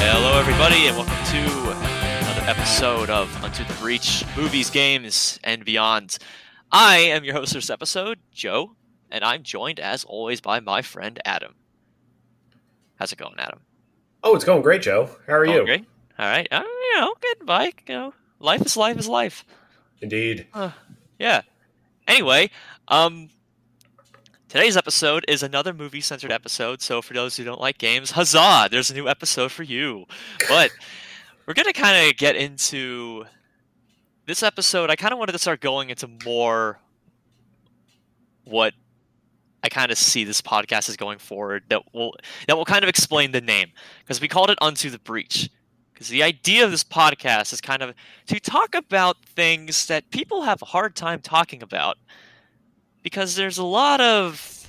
Hello, everybody, and welcome to another episode of Unto the Breach Movies, Games, and Beyond. I am your host for this episode, Joe, and I'm joined, as always, by my friend Adam. How's it going, Adam? Oh, it's going great, Joe. How are Going you? Great. All right. Uh, you know, getting by. You know, life is life is life. Indeed. Yeah. Anyway, um, today's episode is another movie-centered episode. So for those who don't like games, huzzah! There's a new episode for you. But we're gonna kind of get into this episode. I kind of wanted to start going into more what I kind of see this podcast is going forward. That will that will kind of explain the name because we called it Unto the Breach. Because the idea of this podcast is kind of to talk about things that people have a hard time talking about. Because there's a lot of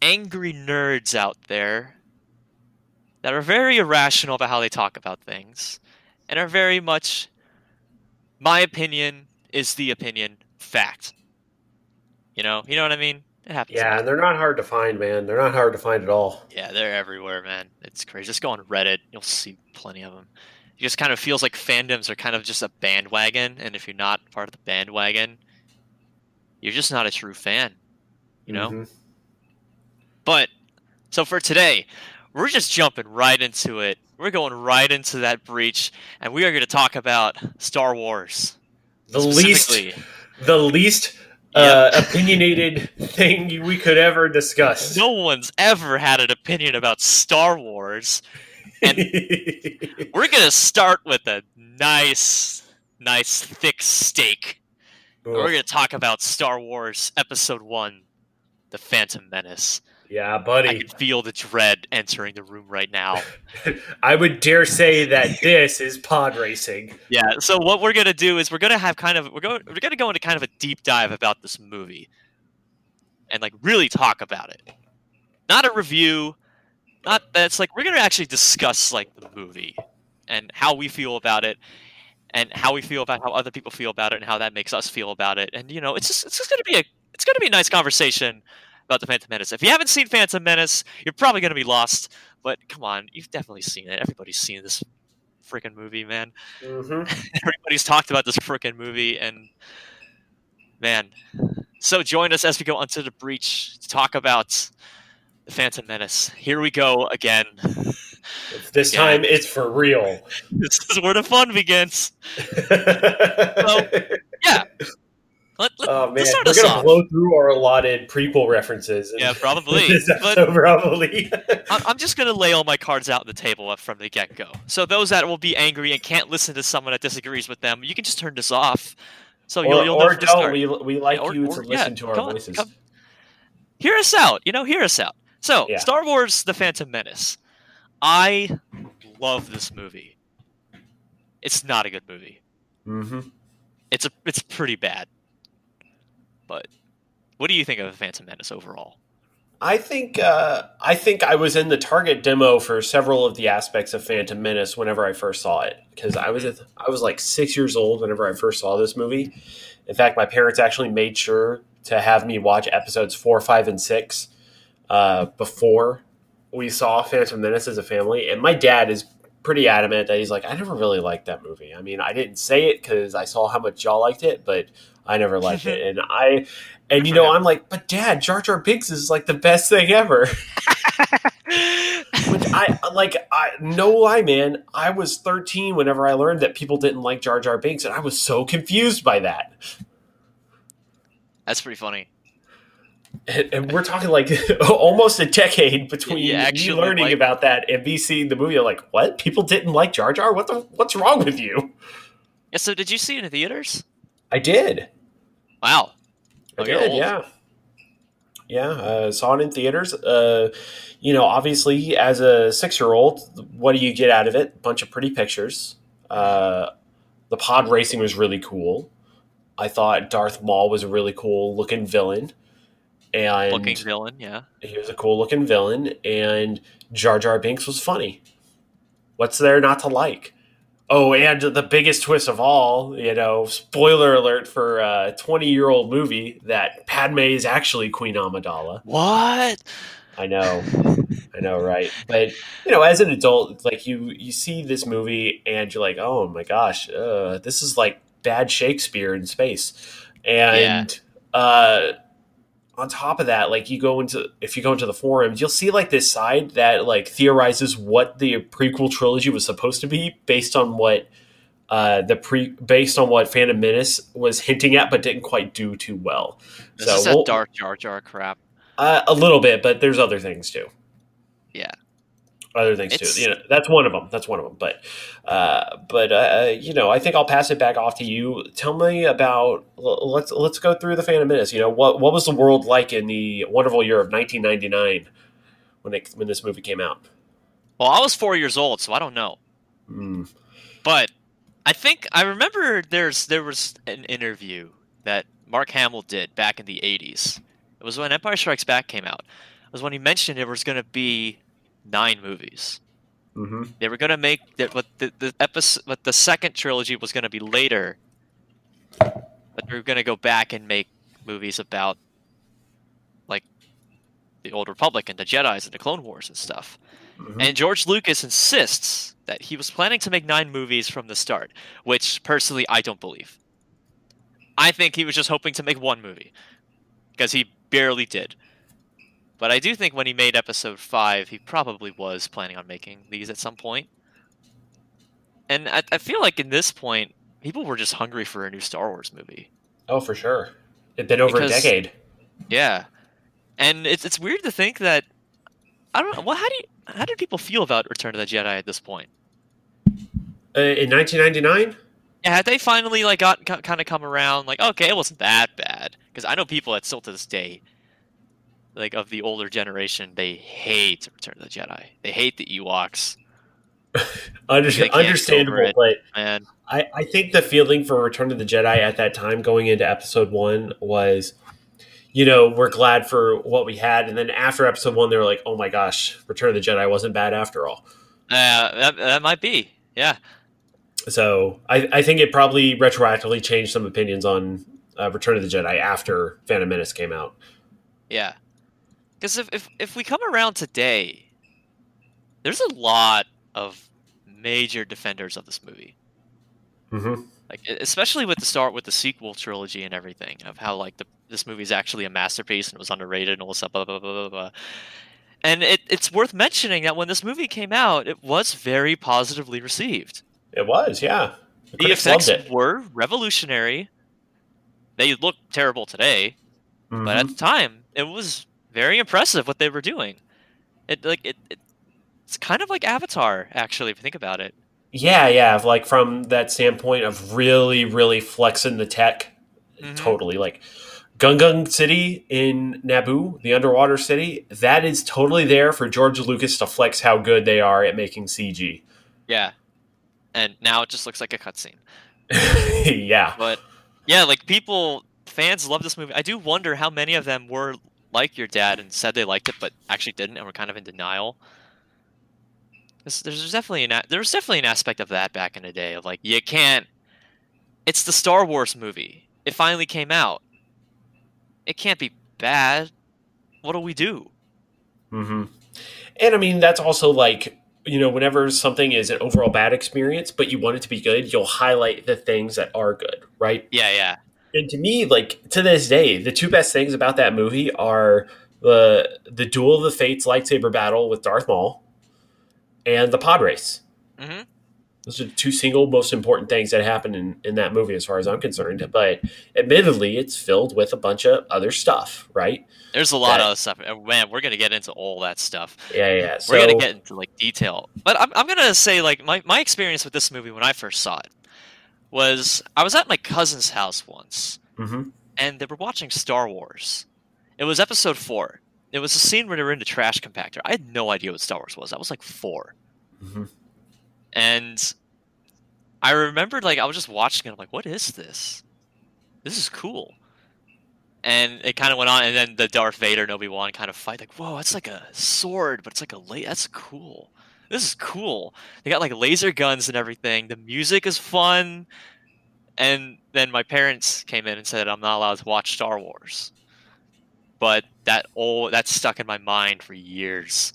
angry nerds out there that are very irrational about how they talk about things and are very much my opinion is the opinion fact. You know? You know what i mean it happens Yeah, and they're not hard to find, man. They're not hard to find at all. yeah, they're everywhere, man. It's crazy. Just go on Reddit, you'll see plenty of them. It just kind of feels like fandoms are kind of just a bandwagon, and if you're not part of the bandwagon, you're just not a true fan, you know. Mhm. But so for today, we're just jumping right into it. We're going right into that breach, and we are going to talk about Star Wars. The least, the least uh, opinionated thing we could ever discuss. No one's ever had an opinion about Star Wars. And We're gonna start with a nice, nice thick steak. We're gonna talk about Star Wars Episode One, The Phantom Menace. Yeah, I buddy. can feel the dread entering the room right now. I would dare say that this is pod racing. Yeah. So what we're gonna do is we're gonna have kind of we're going we're gonna go into kind of a deep dive about this movie, and like really talk about it. Not a review. Not that's like we're gonna actually discuss like the movie and how we feel about it, and how we feel about how other people feel about it, and how that makes us feel about it. And you know, it's just it's just gonna be a it's gonna be a nice conversation about the Phantom Menace. If you haven't seen Phantom Menace, you're probably gonna be lost. But come on, you've definitely seen it. Everybody's seen this freaking movie, man hmm everybody's talked about this freaking movie and man so join us as we go onto the breach to talk about the phantom menace here we go again This Yeah. time it's for real. this is where the fun begins so, yeah let, let, oh man, we're gonna off blow through our allotted prequel references. yeah probably but episode, probably. I'm, just going to lay all my cards out on the table from the get-go so those that will be angry and can't listen to someone that disagrees with them you can just turn this off so you'll, or you'll or from the don't. We, we like Or- you or- to yeah, listen to our on, voices. come- hear us out. You know, hear us out. So, Yeah. Star Wars: The Phantom Menace. I love this movie. It's not a good movie. hmm It's a it's pretty bad. But what do you think of The Phantom Menace overall? I think uh, I think I was in the target demo for several of the aspects of Phantom Menace whenever I first saw it because I was I was like six years old whenever I first saw this movie. In fact, my parents actually made sure to have me watch episodes four, five, and six uh, before we saw Phantom Menace as a family. And my dad is pretty adamant that he's like, I never really liked that movie. I mean, I didn't say it because I saw how much y'all liked it, but I never liked it. And I, and you know. I'm like, but Dad, Jar Jar Binks is like the best thing ever. Which I like. I no lie, man. I was 13 whenever I learned that people didn't like Jar Jar Binks, and I was so confused by that. That's pretty funny. And, and we're talking like almost a decade between Yeah, me actually, learning like- about that and me seeing the movie. I'm like, what? People didn't like Jar Jar? What the? What's wrong with you? Yeah. So, did you see it in theaters? I did. Wow. I Oh, did. Yeah. Yeah, uh, saw it in theaters. Uh, you know, obviously, as a six-year-old, what do you get out of it? A bunch of pretty pictures. Uh, the pod racing was really cool. I thought Darth Maul was a really cool looking villain, and Looking villain. Yeah. he was a cool looking villain. And Jar Jar Binks was funny. What's there not to like? Oh, and the biggest twist of all, you know, spoiler alert for a 20 year old movie that Padme is actually Queen Amidala. What? I know. I know, right? But you know, as an adult, like you you see this movie and you're like, oh my gosh, uh, this is like bad Shakespeare in space. And yeah. uh on top of that, like you go into if you go into the forums, you'll see like this side that like theorizes what the prequel trilogy was supposed to be based on what uh the pre based on what Phantom Menace was hinting at, but didn't quite do too well. This so is that we'll, dark Jar Jar crap. Uh, a little bit, but there's other things too. Yeah, other things it's, too. You know, that's one of them. That's one of them. But, uh, but uh, you know, I think I'll pass it back off to you. Tell me about. Let's let's go through the Phantom Menace. You know, what what was the world like in the wonderful year of 1999 when it when this movie came out? Well, I was four years old, so I don't know. Mm. But I think I remember there's there was an interview that Mark Hamill did back in the 80s. It was when Empire Strikes Back came out. It was when he mentioned it was going to be nine movies. Mm-hmm. They were going to make that, but the, the episode, but the second trilogy was going to be later. But they were going to go back and make movies about, like, the Old Republic and the Jedi's and the Clone Wars and stuff. Mm-hmm. And George Lucas insists that he was planning to make nine movies from the start, which personally I don't believe. I think he was just hoping to make one movie because he barely did. But I do think when he made episode 5, he probably was planning on making these at some point. And I, I feel like in this point, people were just hungry for a new Star Wars movie. Oh, for sure. It'd been over because, a decade. Yeah. And it's it's weird to think that I don't know. Well, how do you how did people feel about Return of the Jedi at this point? Uh, in 1999? Yeah, had they finally like got kind of come around like okay, it wasn't that bad because I know people that still to this day like of the older generation, they hate Return of the Jedi. They hate the Ewoks. Under- understandable, it, but man. I, I think the feeling for Return of the Jedi at that time, going into Episode One, was, you know, we're glad for what we had, and then after Episode One, they were like, oh my gosh, Return of the Jedi wasn't bad after all. Uh, that, that might be, yeah. So I, I think it probably retroactively changed some opinions on uh, Return of the Jedi after Phantom Menace came out. Yeah, because if, if if we come around today, there's a lot of major defenders of this movie. Mm-hmm. Like especially with the start with the sequel trilogy and everything of how like the this movie is actually a masterpiece and it was underrated and all this stuff. Blah, blah, blah, blah, And it, it's worth mentioning that when this movie came out, it was very positively received. It was, yeah. The, the effects were revolutionary. They look terrible today, mm-hmm. but at the time, it was very impressive what they were doing. It like it, it it's kind of like Avatar, actually, if you think about it. Yeah, yeah, like from that standpoint of really, really flexing the tech, mm-hmm. totally. Like Gungan City in Naboo, the underwater city, that is totally there for George Lucas to flex how good they are at making CG. Yeah, and now it just looks like a cutscene. yeah, but yeah, like people, fans love this movie. I do wonder how many of them were like your dad and said they liked it, but actually didn't, and were kind of in denial. There's, there's definitely an there's definitely an aspect of that back in the day of like you can't. It's the Star Wars movie. It finally came out. It can't be bad. What do we do? Mm-hmm. And I mean, that's also like you know, whenever something is an overall bad experience, but you want it to be good, you'll highlight the things that are good, right? Yeah, yeah. And to me, like to this day, the two best things about that movie are the the Duel of the Fates lightsaber battle with Darth Maul and the pod race. Mm-hmm. Those are the two single most important things that happen in, in that movie, as far as I'm concerned. But admittedly, it's filled with a bunch of other stuff, right? There's a lot that, of other stuff. Man, we're gonna get into all that stuff. Yeah, yeah. We're gonna get into like detail. But I'm, I'm gonna say like my, my experience with this movie when I first saw it was I was at my cousin's house once, mm-hmm. and they were watching Star Wars. It was Episode Four. It was a scene where they were in the trash compactor. I had no idea what Star Wars was. I was like 4 mm-hmm. and I remembered like I was just watching it. I'm like, what is this? This is cool. And it kind of went on, and then the Darth Vader and Obi Wan kind of fight. Like, whoa, that's like a sword, but it's like a late. That's cool. This is cool. They got like laser guns and everything. The music is fun. And then my parents came in and said I'm not allowed to watch Star Wars. But that all that stuck in my mind for years.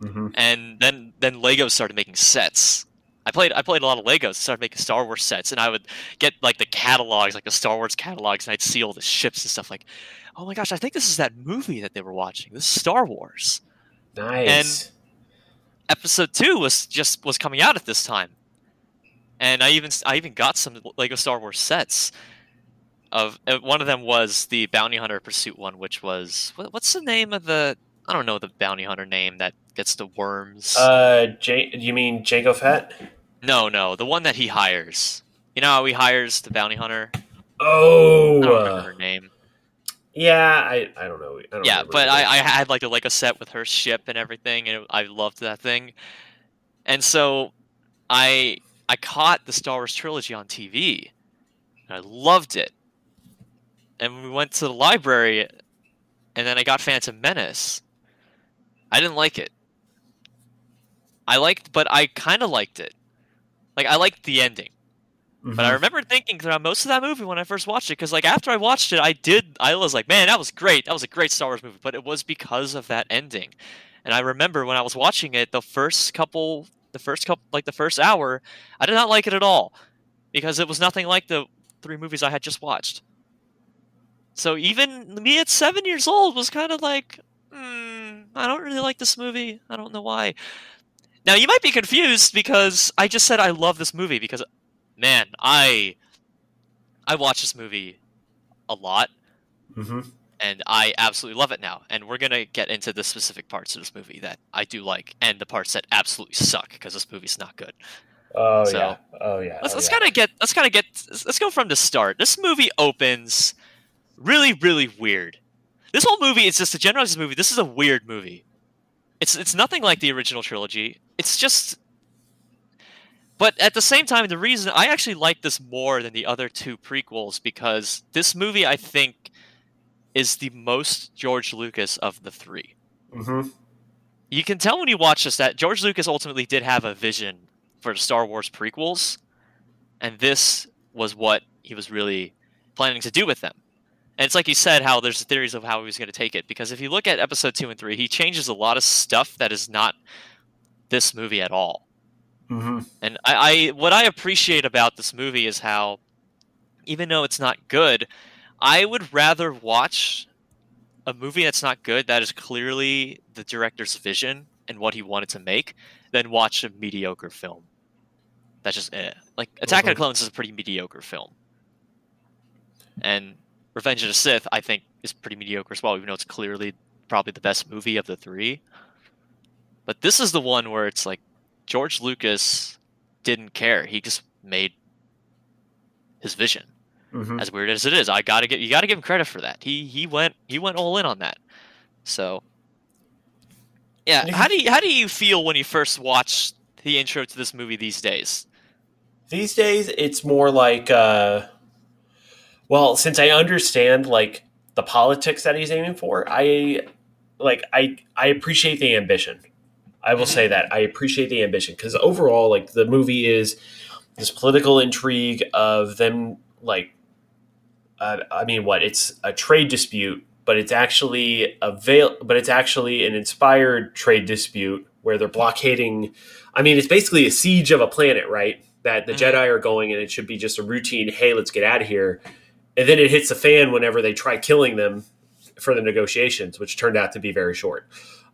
Mm-hmm. And then then Lego started making sets. I played I played a lot of Legos, started making Star Wars sets, and I would get like the catalogs, like the Star Wars catalogs, and I'd see all the ships and stuff like, oh my gosh, I think this is that movie that they were watching. This is Star Wars. Nice. Episode two was just was coming out at this time, and I even I even got some Lego Star Wars sets. Of uh, one of them was the Bounty Hunter Pursuit one, which was what, what's the name of the I don't know the bounty hunter name that gets the worms. uh, J- you mean Jango Fett? no, no, the one that he hires. You know how he hires the bounty hunter? Oh, I don't remember her name. Yeah. I, I don't know. I don't Yeah, but I. I had like a Lego set with her ship and everything, and it, I loved that thing. And so I I caught the Star Wars trilogy on TV, and I loved it. And we went to the library, and then I got Phantom Menace. I didn't like it. I liked, but I kind of liked it. Like I liked the ending. But I Mhm. remember thinking throughout most of that movie when I first watched it, because like after I watched it, I did I was like, man, that was great. That was a great Star Wars movie. But it was because of that ending. And I remember when I was watching it, the first couple, the first couple, like the first hour, I did not like it at all, because it was nothing like the three movies I had just watched. So even me at seven years old was kind of like, hmm, I don't really like this movie. I don't know why. Now you might be confused because I just said I love this movie because man, I I watch this movie a lot Mhm. and I absolutely love it now. And we're gonna get into the specific parts of this movie that I do like, and the parts that absolutely suck because this movie's not good. Oh So, yeah. Oh yeah. Let's oh, let's yeah. kind of get let's kind of get let's go from the start. This movie opens really really weird. This whole movie is just a generalized movie. This is a weird movie. It's it's nothing like the original trilogy. It's just but at the same time the reason I actually like this more than the other two prequels because this movie I think is the most George Lucas of the 3 Mhm. you can tell when you watch this that George Lucas ultimately did have a vision for the Star Wars prequels, and this was what he was really planning to do with them. And it's like he said, how there's theories of how he was going to take it. Because if you look at episode two and three, he changes a lot of stuff that is not this movie at all. Mhm. And I, I what I appreciate about this movie is how, even though it's not good, I would rather watch a movie that's not good that is clearly the director's vision and what he wanted to make than watch a mediocre film. That's just eh. Like Attack of Mhm. the Clones is a pretty mediocre film, and Revenge of the Sith I think is pretty mediocre as well, even though it's clearly probably the best movie of the three. But this is the one where it's like George Lucas didn't care. He just made his vision. Mhm. As weird as it is, I gotta get you gotta give him credit for that. He he went he went all in on that. So yeah, how do you how do you feel when you first watch the intro to this movie these days? These days, it's more like, uh, well, since I understand like the politics that he's aiming for, I like I I appreciate the ambition. I will say that I appreciate the ambition because overall, like the movie is this political intrigue of them like. Uh, I mean, what? It's a trade dispute, but it's actually a veil, but it's actually an inspired trade dispute where they're blockading. I mean, it's basically a siege of a planet, right? That the Mhm. Jedi are going, and it should be just a routine. Hey, let's get out of here, and then it hits the fan whenever they try killing them for the negotiations, which turned out to be very short.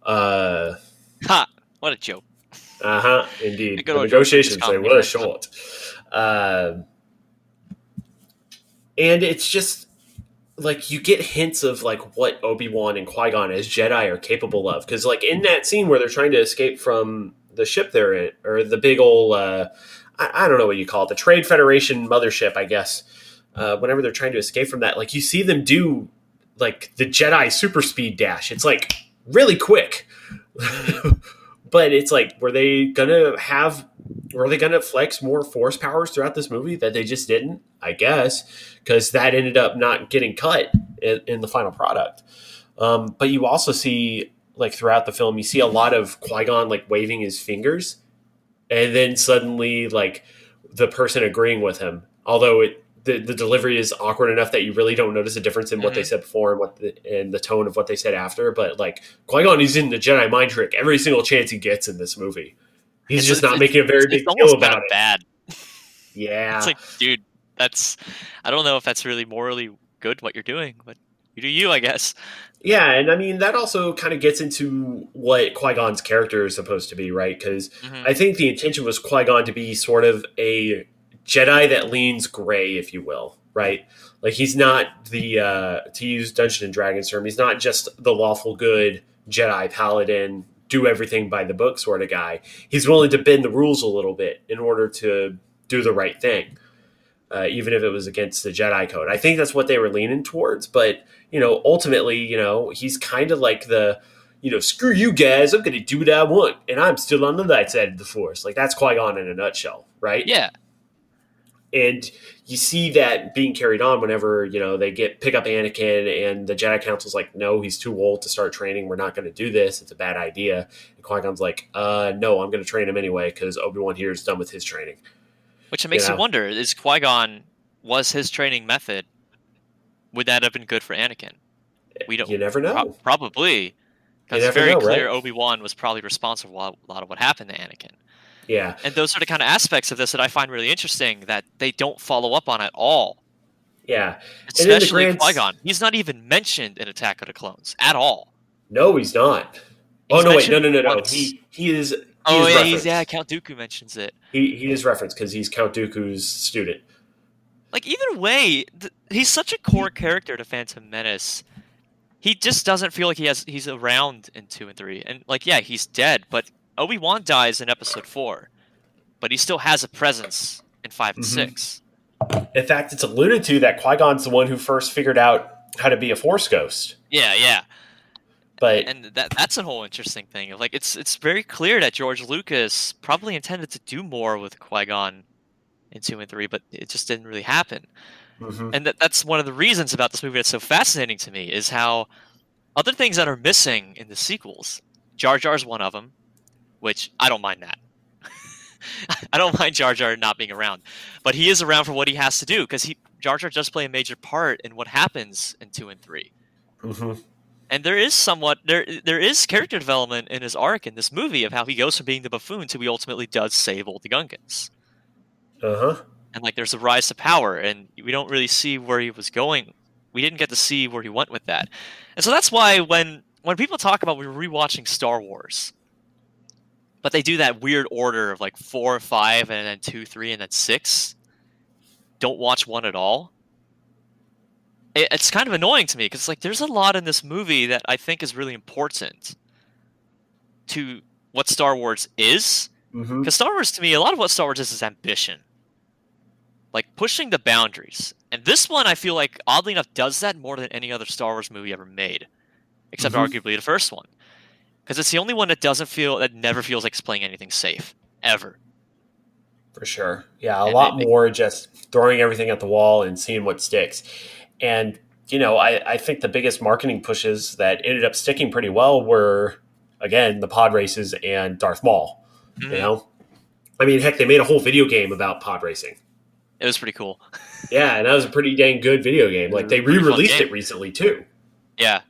Uh Ha! What a joke. Uh huh. Indeed, the negotiations they Lucas were short. Um and it's just like you get hints of like what Obi Wan and Qui Gon as Jedi are capable of, because like in that scene where they're trying to escape from the ship they're in, or the big old uh, I, I don't know what you call it, the Trade Federation mothership, I guess. Uh, whenever they're trying to escape from that, like you see them do like the Jedi super speed dash. It's like really quick. but it's like, were they gonna have were they gonna flex more force powers throughout this movie that they just didn't? I guess because that ended up not getting cut in, in the final product. Um, but you also see like throughout the film, you see a lot of Qui Gon like waving his fingers, and then suddenly like the person agreeing with him, although it the, the delivery is awkward enough that you really don't notice a difference in what they Mhm. said before and what the, and the tone of what they said after. But like Qui Gon, he's in the Jedi mind trick every single chance he gets in this movie. He's It's- just not making a very it's, big it's deal about it. bad. Yeah, It's like, dude, that's I don't know if that's really morally good what you're doing, but you do you, I guess. Yeah, and I mean that also kind of gets into what Qui Gon's character is supposed to be, right? Because Mhm. I think the intention was Qui Gon to be sort of a Jedi that leans gray, if you will, right? Like he's not the uh, to use Dungeon and Dragons term, he's not just the lawful good Jedi paladin, do everything by the book sort of guy. He's willing to bend the rules a little bit in order to do the right thing. Uh, even if it was against the Jedi code. I think that's what they were leaning towards, but you know, ultimately, you know, he's kind of like the, you know, screw you guys, I'm going to do what I want, and I'm still on the light side of the Force. Like that's Qui Gon in a nutshell, right? Yeah. And you see that being carried on whenever you know they get pick up Anakin, and the Jedi Council's like, no, he's too old to start training. We're not going to do this. It's a bad idea. And Qui Gon's like, uh, no, I'm going to train him anyway because Obi Wan here is done with his training. Which it makes Yeah. you wonder: Is Qui Gon was his training method? Would that have been good for Anakin? We don't. You never know. Pro- probably, because it's very know, clear right? Obi Wan was probably responsible for a lot of what happened to Anakin. Yeah, And those are the kind of aspects of this that I find really interesting that they don't follow up on at all. yeah. Especially Qui Gon. He's not even mentioned in Attack of the Clones at all. No, he's not. oh no, wait, no, no, no, no. once. He he is. He oh is yeah, he's, yeah. Count Dooku mentions it. He he is referenced because he's Count Dooku's student. Like either way, th- he's such a core character to Phantom Menace. He just doesn't feel like he has he's around in two and three, and like yeah, he's dead. But Obi Wan dies in Episode four, but he still has a presence in 5 and Mhm. six. In fact, it's alluded to that Qui Gon's the one who first figured out how to be a Force ghost. Yeah, yeah, But and that that's a whole interesting thing. Like it's it's very clear that George Lucas probably intended to do more with Qui Gon in two and three, but it just didn't really happen. mhm. and that, that's one of the reasons about this movie that's so fascinating to me is how other things that are missing in the sequels jar jar's one of them which i don't mind that. I don't mind jar jar not being around but he is around for what he has to do because he jar jar does play a major part in what happens in two and three. Mhm. and there is somewhat there there is character development in his arc in this movie of how he goes from being the buffoon to he ultimately does save all the Gungans uh-huh. and like there's a rise to power and we don't really see where he was going. We didn't get to see where he went with that. And so that's why when when people talk about we're rewatching star wars but they do that weird order of like four five and then two three and then six. Don't watch one at all. It, it's kind of annoying to me because like there's a lot in this movie that i think is really important to what star wars is. Because Star Wars, to me, a lot of what Star Wars is is ambition, like pushing the boundaries. And this one, I feel like, oddly enough, does that more than any other Star Wars movie ever made, except Mhm. arguably the first one, because it's the only one that doesn't feel that never feels like it's playing anything safe ever. For sure. Yeah, a And lot it- it- more just throwing everything at the wall and seeing what sticks. And, you know, I, I think the biggest marketing pushes that ended up sticking pretty well were, again, the pod races and Darth Maul. Mhm. You know? I mean, heck, they made a whole video game about pod racing. It was pretty cool. Yeah, and that was a pretty dang good video game. Like, they re-released it recently, too. Yeah.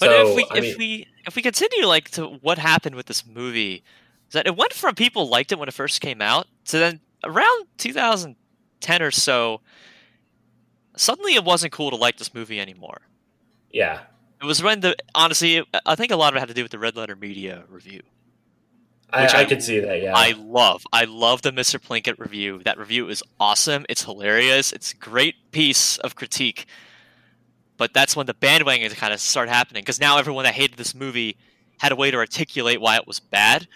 But So, if we I if mean, we if we continue like to what happened with this movie, is that it went from people liked it when it first came out to then around 2010 or so, suddenly it wasn't cool to like this movie anymore. yeah. It was when the honestly, I think a lot of it had to do with the Red Letter Media review. I, Which I, I- could see that, yeah. I love, I love the Mr. Plinkett review. That review is awesome. It's hilarious. It's a great piece of critique. But that's when the bandwagon kind of started happening because now everyone that hated this movie had a way to articulate why it was bad,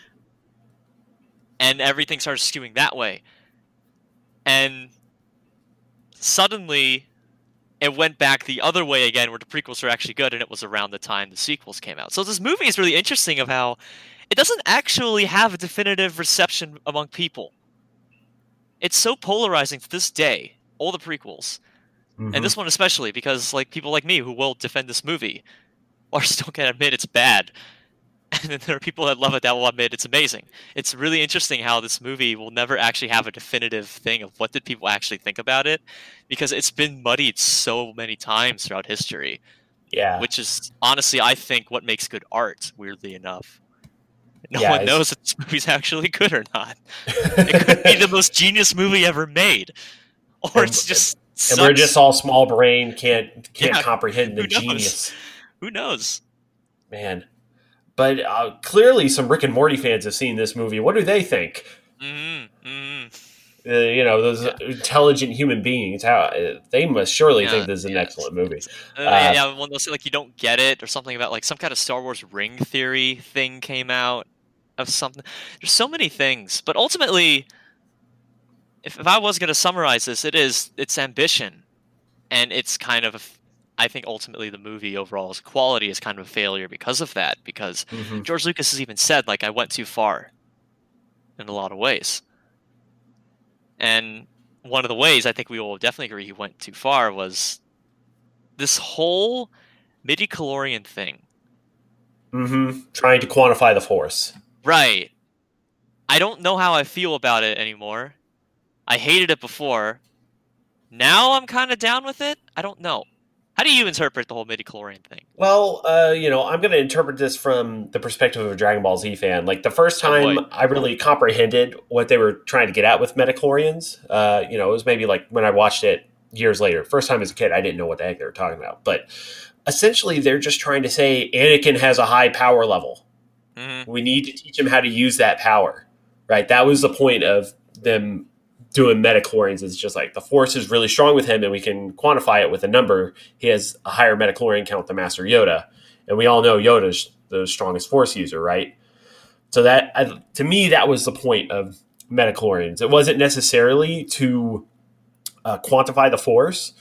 and everything started skewing that way. And suddenly, it went back the other way again, where the prequels were actually good, and it was around the time the sequels came out. So this movie is really interesting of how it doesn't actually have a definitive reception among people. It's so polarizing to this day, all the prequels, Mhm. and this one especially, because like people like me who will defend this movie, are still can't admit it's bad. and then there are people that love it that will admit it's amazing. It's really interesting how this movie will never actually have a definitive thing of what did people actually think about it, because it's been muddied so many times throughout history. Yeah, which is honestly, I think, what makes good art. Weirdly enough, no Yeah, one it's- knows if this movie's actually good or not. It could be the most genius movie ever made, or it's just. And we're just all small brain, can't can't Yeah, comprehend the who genius, Who knows? man. But uh, clearly, some Rick and Morty fans have seen this movie. What do they think? mm mm Uh, you know, those Yeah. intelligent human beings. How uh, they must surely Yeah, think this is an excellent movie. Uh, Uh, yeah, when they'll say like you don't get it or something about like some kind of Star Wars ring theory thing came out of something. There's so many things, but ultimately, if, if I was going to summarize this, it is its ambition, and it's kind of, I think ultimately the movie overall's quality is kind of a failure because of that. Because Mhm. George Lucas has even said like I went too far in a lot of ways. And one of the ways I think we will definitely agree he went too far was this whole midi chlorian thing. hmm Trying to quantify the force. Right. I don't know how I feel about it anymore. I hated it before. Now I'm kind of down with it. I don't know. How do you interpret the whole midi chlorian thing? Well, uh, you know, I'm going to interpret this from the perspective of a Dragon Ball Z fan. Like the first Oh, time boy. I really comprehended what they were trying to get at with midi chlorians, uh, you know, it was maybe like when I watched it years later. First time as a kid, I didn't know what the heck they were talking about. But essentially, they're just trying to say Anakin has a high power level. hmm We need to teach him how to use that power, right? That was the point of them doing midi chlorians. is just like the force is really strong with him, and we can quantify it with a number. He has a higher midi chlorian count than Master Yoda, and we all know Yoda's the strongest force user, right? So that, I, to me, that was the point of midi chlorians. It wasn't necessarily to uh, quantify the force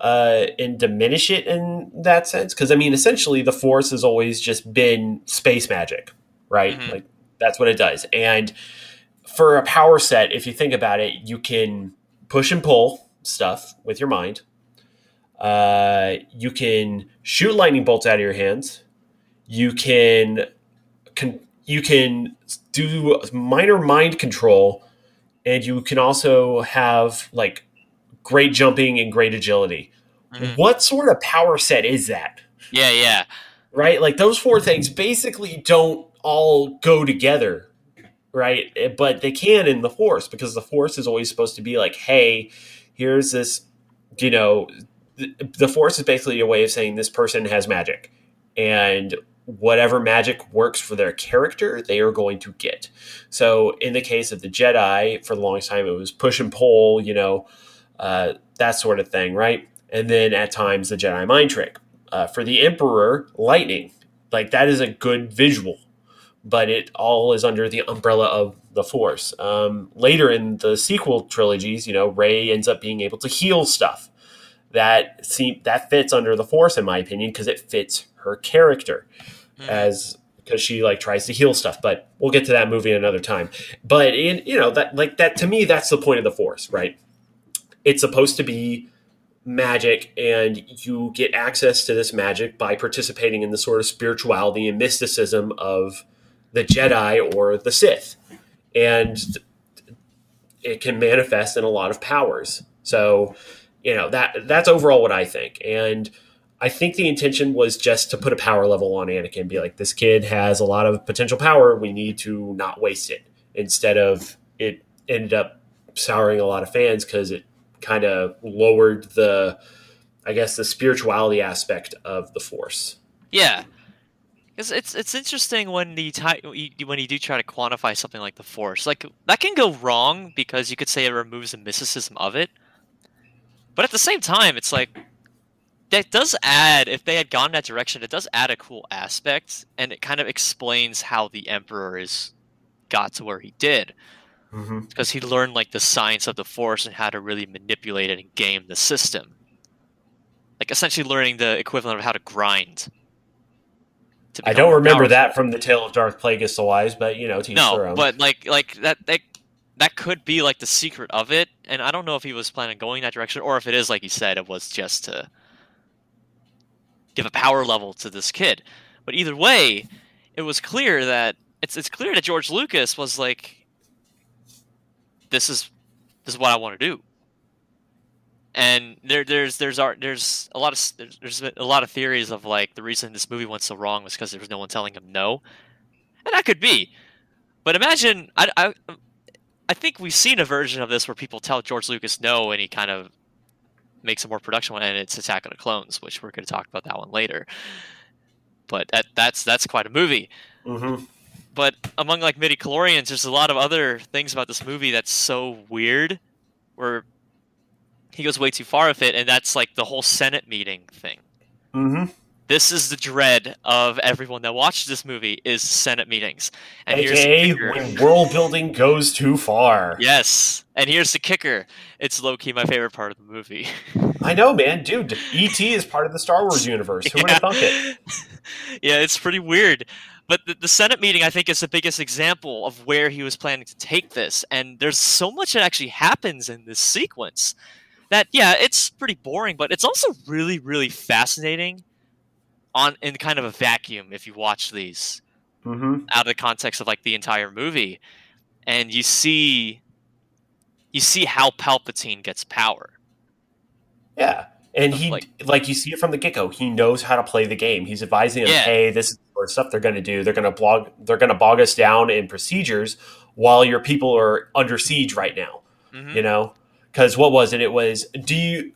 uh, and diminish it in that sense, because I mean, essentially, the force has always just been space magic, right? Mhm. Like that's what it does. And for a power set, if you think about it, you can push and pull stuff with your mind. Uh, you can shoot lightning bolts out of your hands. You can, can you can do minor mind control, and you can also have like great jumping and great agility. Mhm. What sort of power set is that? Yeah, yeah. right? Like those four things basically don't all go together, right? Eh, But they can in the force because the force is always supposed to be like, hey, here's this, you know, th- the force is basically a way of saying this person has magic. And whatever magic works for their character, they are going to get. So in the case of the Jedi, for the longest time, it was push and pull, you know, uh, that sort of thing, right? And then at times the Jedi mind trick. Uh, for the Emperor, lightning. Like that is a good visual, but it all is under the umbrella of the Force. Um, later in the sequel trilogies, you know, Rey ends up being able to heal stuff. That seem that fits under the Force, in my opinion, because it fits her character Mhm. as because she like tries to heal stuff. But we'll get to that movie another time. But in you know that like that to me, that's the point of the Force, right? It's supposed to be magic and you get access to this magic by participating in the sort of spirituality and mysticism of the Jedi or the Sith. And it can manifest in a lot of powers. So, you know, that that's overall what I think. And I think the intention was just to put a power level on Anakin be like, this kid has a lot of potential power. We need to not waste it. Instead of it ended up souring a lot of fans because it kind of lowered the i guess the spirituality aspect of the force Yeah, because it's it's interesting when you, ty- when you do try to quantify something like the Force, like that can go wrong because you could say it removes the mysticism of it. But at the same time, it's like that does add. If they had gone that direction, it does add a cool aspect, and it kind of explains how the Emperor is got to where he did mm-hmm. because he learned like the science of the Force and how to really manipulate it and game the system. Like essentially learning the equivalent of how to grind. I don't remember that from the tale of darth plagueis the wise but you know No, but like like that that that could be like the secret of it, and I don't know if he was planning on going that direction or if it is like he said it was just to give a power level to this kid. But either way, it was clear that it's it's clear that George Lucas was like, this is this is what I want to do. And there there's there's art there's a lot of there's, there's a lot of theories of like the reason this movie went so wrong was because there was no one telling him no, and that could be. But imagine I, I I think we've seen a version of this where people tell George Lucas no, and he kind of makes a more production one, and it's Attack of the Clones, which we're going to talk about that one later. But that that's that's quite a movie. Mm-hmm. But among like midi chlorians, there's a lot of other things about this movie that's so weird, where he goes way too far with it, and that's like the whole Senate meeting thing. Mm-hmm. This is the dread of everyone that watches this movie is Senate meetings. And here's AKA kicker. when world building goes too far. Yes, and here's the kicker. It's low key my favorite part of the movie. I know, man, dude. ET is part of the Star Wars universe. Who would have thunk it? yeah, it's pretty weird. But the, the Senate meeting, I think, is the biggest example of where he was planning to take this. And there's so much that actually happens in this sequence that, yeah, it's pretty boring, but it's also really, really fascinating on in kind of a vacuum if you watch these Mm-hmm. out of the context of like the entire movie. And you see you see how Palpatine gets power. Yeah. And he, Like- like, you see it from the get go, he knows how to play the game. He's advising them, Yeah. hey, this is the sort of stuff they're going to do. They're going to blog, they're going to bog us down in procedures while your people are under siege right now. Mhm. You know, because what was it? It was do you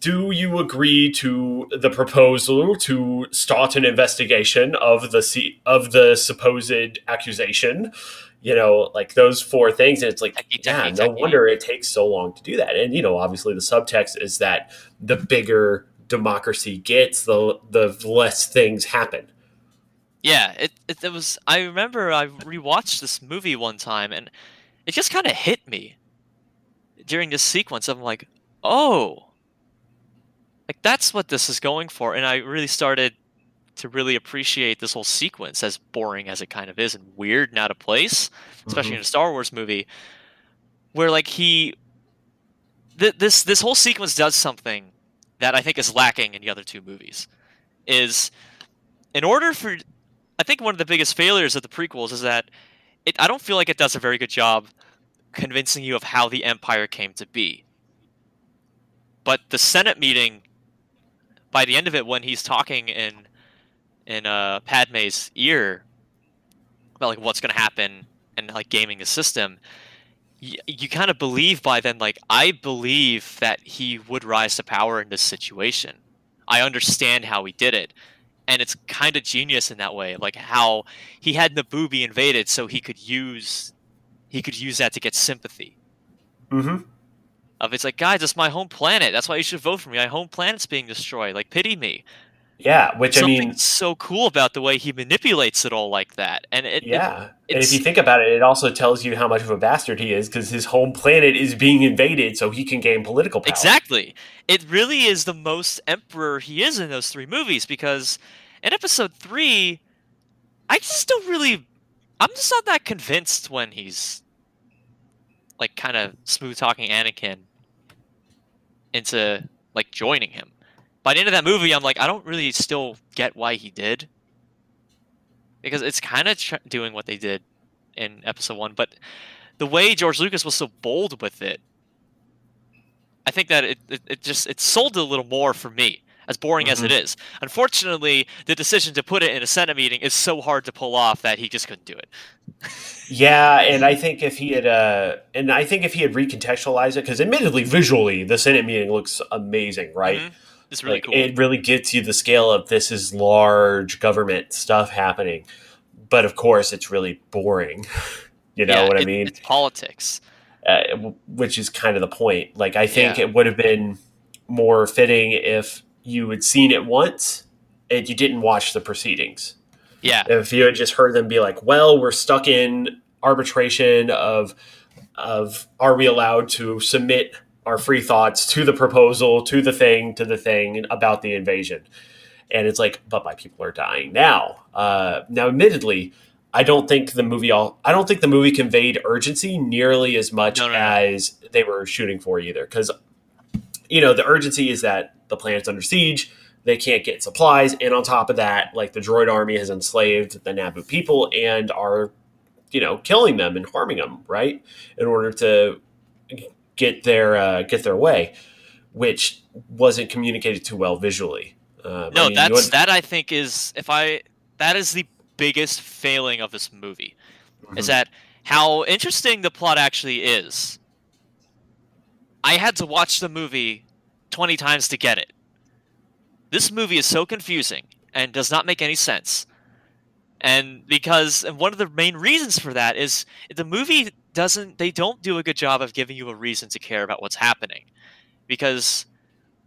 do you agree to the proposal to start an investigation of the se- of the supposed accusation? You know, like those four things, and it's like, yeah, no wonder it takes so long to do that. And you know, obviously, the subtext is that the bigger democracy gets, the the less things happen. Yeah, it, it it was. I remember I rewatched this movie one time, and it just kind of hit me during this sequence. I'm like, oh, like that's what this is going for, and I really started to really appreciate this whole sequence, as boring as it kind of is and weird and out of place, especially Mhm. in a Star Wars movie, where like he, th- this this whole sequence does something that I think is lacking in the other two movies, is in order for I think one of the biggest failures of the prequels is that it I don't feel like it does a very good job convincing you of how the empire came to be. But the Senate meeting by the end of it when he's talking in in uh Padme's ear about like what's going to happen and like gaming the system y- you kind of believe by then like I believe that he would rise to power in this situation. I understand how he did it and it's kind of genius in that way like how he had naboo be invaded so he could use he could use that to get sympathy. Mm-hmm. of it's like guys it's my home planet. That's why you should vote for me. My home planet's being destroyed. Like pity me. Yeah, which I mean, so cool about the way he manipulates it all like that. And it, it- yeah. and if you think about it, it also tells you how much of a bastard he is because his home planet is being invaded, so he can gain political power. exactly. It really is the most emperor he is in those three movies because in episode three i just don't really i'm just not that convinced when he's like kind of smooth talking anakin into like joining him. By the end of that movie i'm like i don't really still get why he did. Because it's kind of tr- doing what they did in episode one but the way george lucas was so bold with it I think that it, it, it just it sold a little more for me, as boring as it is. Unfortunately, the decision to put it in a Senate meeting is so hard to pull off that he just couldn't do it. Yeah, and I think if he had, uh, and I think if he had recontextualized it, because admittedly, visually, the Senate meeting looks amazing, right? Mhm. It's really like cool. it really gets you the scale of this is large government stuff happening, but of course, it's really boring. you know Yeah, what I mean? It's politics. uh, which is kind of the point. Like, I think Yeah. it would have been more fitting if you had seen it once and you didn't watch the proceedings. Yeah, If you had just heard them be like, "Well, we're stuck in arbitration of of are we allowed to submit our free thoughts to the proposal, to the thing, to the thing about the invasion," and it's like, "But my people are dying now." Uh, now, admittedly. I don't think the movie all I don't think the movie conveyed urgency nearly as much No, no, no. as they were shooting for either. Because you know, the urgency is that the planet's under siege, they can't get supplies, and on top of that, like the droid army has enslaved the Naboo people and are, you know, killing them and harming them, right, in order to get their uh, get their way, which wasn't communicated too well visually. Um, no, I mean, that's that. I think is if I that is the biggest failing of this movie is Mhm. that how interesting the plot actually is. I had to watch the movie twenty times to get it. This movie is so confusing and does not make any sense. And because and one of the main reasons for that is the movie doesn't they don't do a good job of giving you a reason to care about what's happening. Because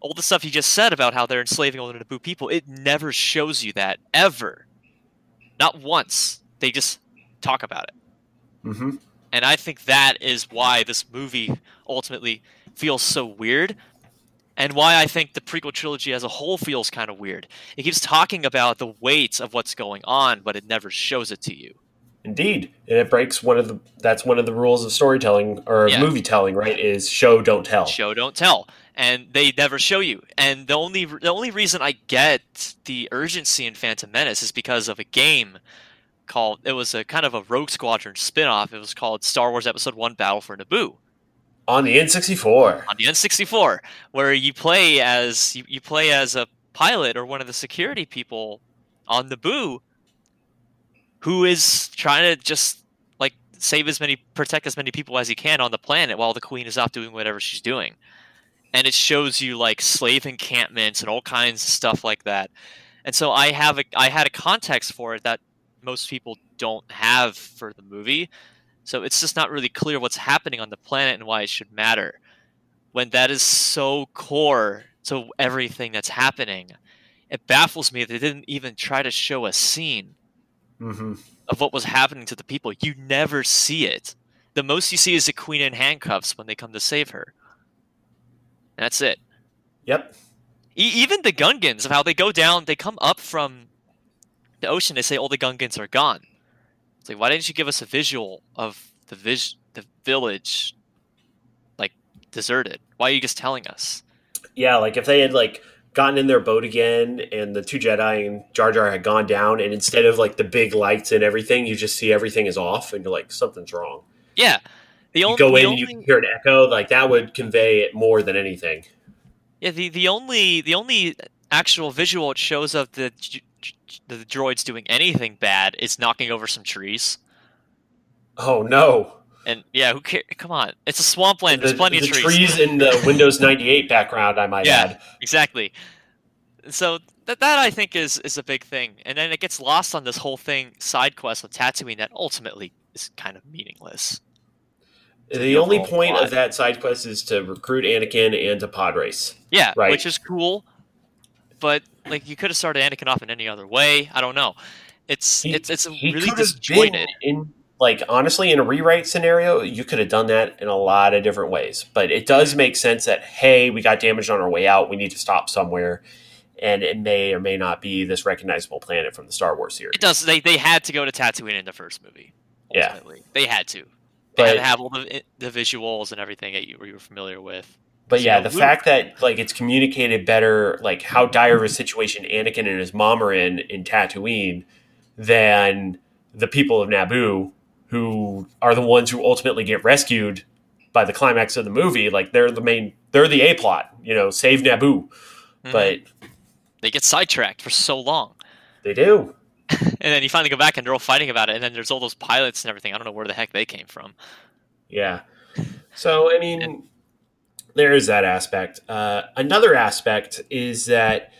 all the stuff you just said about how they're enslaving all the Naboo people, it never shows you that ever. Not once. They just talk about it. Mhm. And I think that is why this movie ultimately feels so weird. And why I think the prequel trilogy as a whole feels kind of weird. It keeps talking about the weight of what's going on, but it never shows it to you. Indeed, and it breaks one of the that's one of the rules of storytelling or Yeah. movie telling, right? Is show don't tell. show don't tell and they never show you and the only the only reason i get the urgency in phantom menace is because of a game called it was a kind of a rogue squadron spin-off it was called star wars episode 1 battle for naboo On the N64. on the n64 where you play as you, you play as a pilot or one of the security people on naboo who is trying to just like save as many protect as many people as he can on the planet while the queen is off doing whatever she's doing. And it shows you like slave encampments and all kinds of stuff like that. And so i have a i had a context for it that most people don't have for the movie so it's just not really clear what's happening on the planet and why it should matter when that is so core to everything that's happening it baffles me that they didn't even try to show a scene hmm of what was happening to the people. You never see it. The most you see is the queen in handcuffs when they come to save her. That's it. Yep. E- even the Gungans of how they go down, they come up from the ocean. They say all the Gungans are gone. It's like, why didn't you give us a visual of the vis- the village, like deserted? Why are you just telling us? Yeah, like if they had like gotten in their boat again and the two Jedi and Jar Jar had gone down and instead of like the big lights and everything, you just see everything is off and you're like, something's wrong. Yeah, the You only go the in and you hear an echo, like that would convey it more than anything. yeah the the only the only actual visual it shows of the the droids doing anything bad it's knocking over some trees. Oh no. And yeah, who cares? Come on, it's a swampland. There's the, plenty the of trees. trees in the Windows 98 background, I might Yeah. add. Exactly. So that that I think is is a big thing, and then it gets lost on this whole thing side quest of Tatooine that ultimately is kind of meaningless. The the only point plot. of that side quest is to recruit Anakin and to pod race. Yeah, Right. which is cool, but like you could have started Anakin off in any other way. I don't know. It's He- it's it's really disjointed. in like honestly in a rewrite scenario, you could have done that in a lot of different ways. But it does make sense that hey, we got damaged on our way out. We need to stop somewhere, and it may or may not be this recognizable planet from the Star Wars series. It does. They they had to go to Tatooine in the first movie. Yeah. They had to. They had But to have all the the visuals and everything that you, you were familiar with. But yeah, the fact that like it's communicated better, like how dire of a situation Anakin and his mom are in in Tatooine, than the people of Naboo, who are the ones who ultimately get rescued by the climax of the movie. Like they're the main, they're the a plot, you know, save Naboo. Mhm. But they get sidetracked for so long. they do. and then you finally go back and they're all fighting about it, and then there's all those pilots and everything. I don't know where the heck they came from. Yeah. So I mean, there is that aspect. Uh, another aspect is that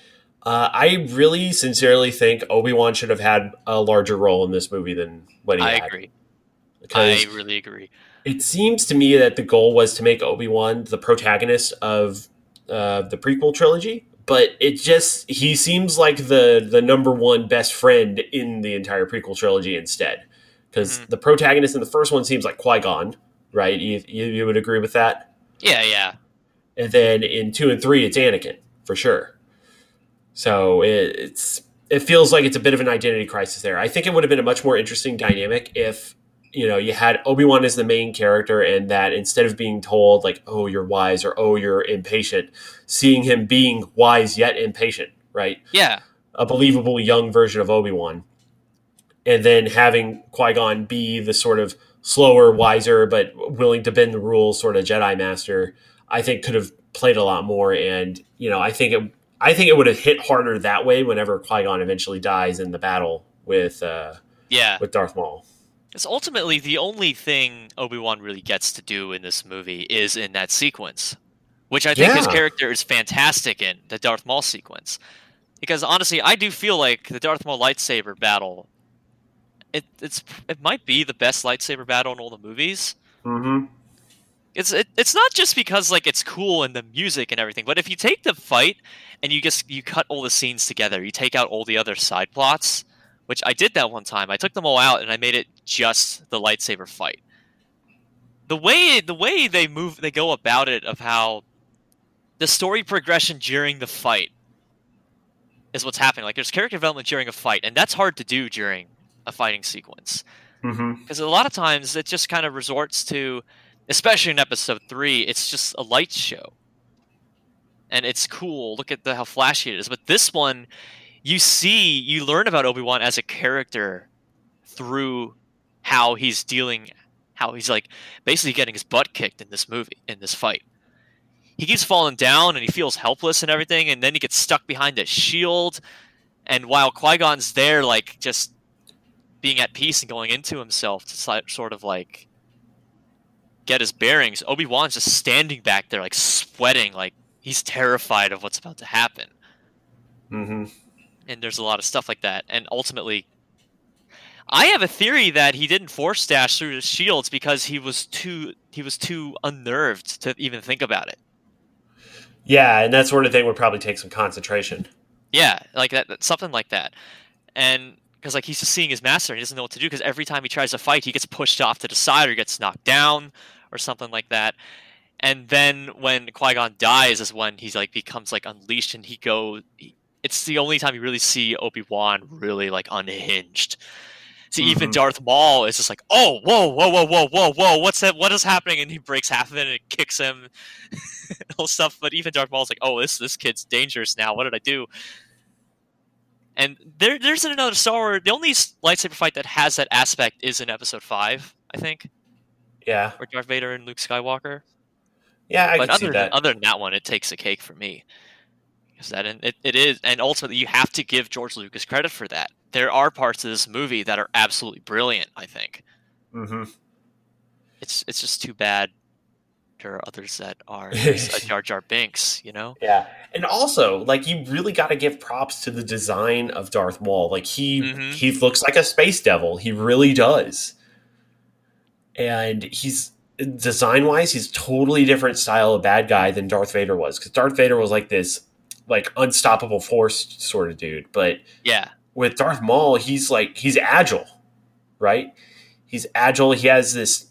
uh, I really sincerely think Obi Wan should have had a larger role in this movie than what he I had. agree. Because I really agree. it seems to me that the goal was to make Obi Wan the protagonist of uh, the prequel trilogy, but it just he seems like the the number one best friend in the entire prequel trilogy instead. Because Mhm. the protagonist in the first one seems like Qui Gon, right? You, you you would agree with that? Yeah, yeah. And then in two and three it's Anakin for sure. So it, it's it feels like it's a bit of an identity crisis there. I think it would have been a much more interesting dynamic if you know you had Obi Wan as the main character, and that instead of being told like "oh you're wise" or "oh you're impatient," seeing him being wise yet impatient, right? Yeah, a believable young version of Obi Wan, and then having Qui Gon be the sort of slower, wiser, but willing to bend the rules sort of Jedi Master, I think could have played a lot more. And you know, I think it, I think it would have hit harder that way whenever Qui Gon eventually dies in the battle with, uh, yeah, with Darth Maul. It's ultimately the only thing Obi Wan really gets to do in this movie is in that sequence, which I think Yeah. his character is fantastic in the Darth Maul sequence. Because honestly, I do feel like the Darth Maul lightsaber battle, it it's it might be the best lightsaber battle in all the movies. Mm-hmm. It's it, it's not just because like it's cool and the music and everything, but if you take the fight and you just you cut all the scenes together, you take out all the other side plots, which I did that one time. I took them all out and I made it just the lightsaber fight. The way the way they move they go about it of how the story progression during the fight is what's happening. Like there's character development during a fight, and that's hard to do during a fighting sequence Mm-hmm. because a lot of times it just kind of resorts to especially in episode three it's just a light show. And it's cool. Look at the, how flashy it is. But this one you see you learn about obi-wan as a character through how he's dealing how he's like basically getting his butt kicked in this movie in this fight. He keeps falling down and he feels helpless and everything and then he gets stuck behind a shield. And while qui-gon's there like just being at peace and going into himself to sort of like get his bearings. Obi Wan's just standing back there, like sweating, like he's terrified of what's about to happen. Mm-hmm. And there's a lot of stuff like that. And ultimately, I have a theory that he didn't force dash through the shields because he was too he was too unnerved to even think about it. Yeah, and that sort of thing would probably take some concentration. Yeah, like that, that- something like that. And because like he's just seeing his master and he doesn't know what to do because every time he tries to fight, he gets pushed off to the side or gets knocked down or something like that. And then when Qui Gon dies is when he's like becomes like unleashed and he go. He, it's the only time you really see Obi Wan really like unhinged. See, even Mhm. Darth Maul is just like, oh, whoa, whoa, whoa, whoa, whoa, whoa, what's that? What is happening? And he breaks half of it and it kicks him, all stuff. But even Darth Maul's like, oh, this this kid's dangerous now. What did I do? And there, there's another Star Wars. The only lightsaber fight that has that aspect is in Episode Five, I think, Yeah, where Darth Vader and Luke Skywalker. yeah, I but can other see than, that. other than that one, it takes a cake for me. Is that and it, it is, and ultimately you have to give George Lucas credit for that. There are parts of this movie that are absolutely brilliant. I think hmm it's it's just too bad there are others that are a Jar Jar Binks. You know? Yeah, and also like you really got to give props to the design of Darth Maul. Like he Mhm. he looks like a space devil. He really does, and he's design wise, he's totally different style of bad guy than Darth Vader was. Because Darth Vader was like this like unstoppable force sort of dude, but Yeah. with Darth Maul, he's like he's agile, right? He's agile. He has this